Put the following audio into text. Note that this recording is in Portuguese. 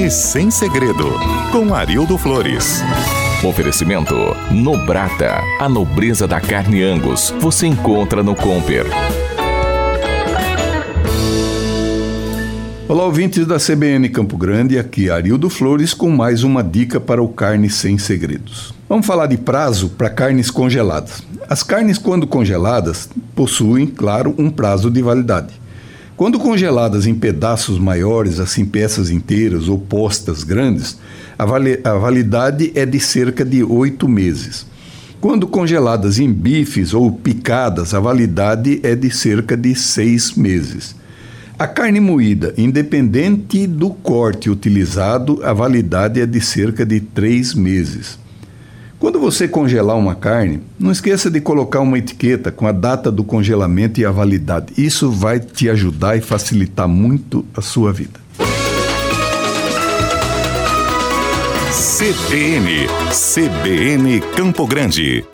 Carne Sem Segredo, com Arildo Flores. Oferecimento Nobrata, a nobreza da carne Angus. Você encontra no Comper. Olá, ouvintes da CBN Campo Grande, aqui é Arildo Flores com mais uma dica para o Carne Sem Segredos. Vamos falar de prazo para carnes congeladas. As carnes, quando congeladas, possuem, claro, um prazo de validade. Quando congeladas em pedaços maiores, assim peças inteiras ou postas grandes, a, vali a validade é de cerca de oito meses. Quando congeladas em bifes ou picadas, a validade é de cerca de seis meses. A carne moída, independente do corte utilizado, a validade é de cerca de três meses. Quando você congelar uma carne, não esqueça de colocar uma etiqueta com a data do congelamento e a validade. Isso vai te ajudar e facilitar muito a sua vida. CBN, CBN Campo Grande.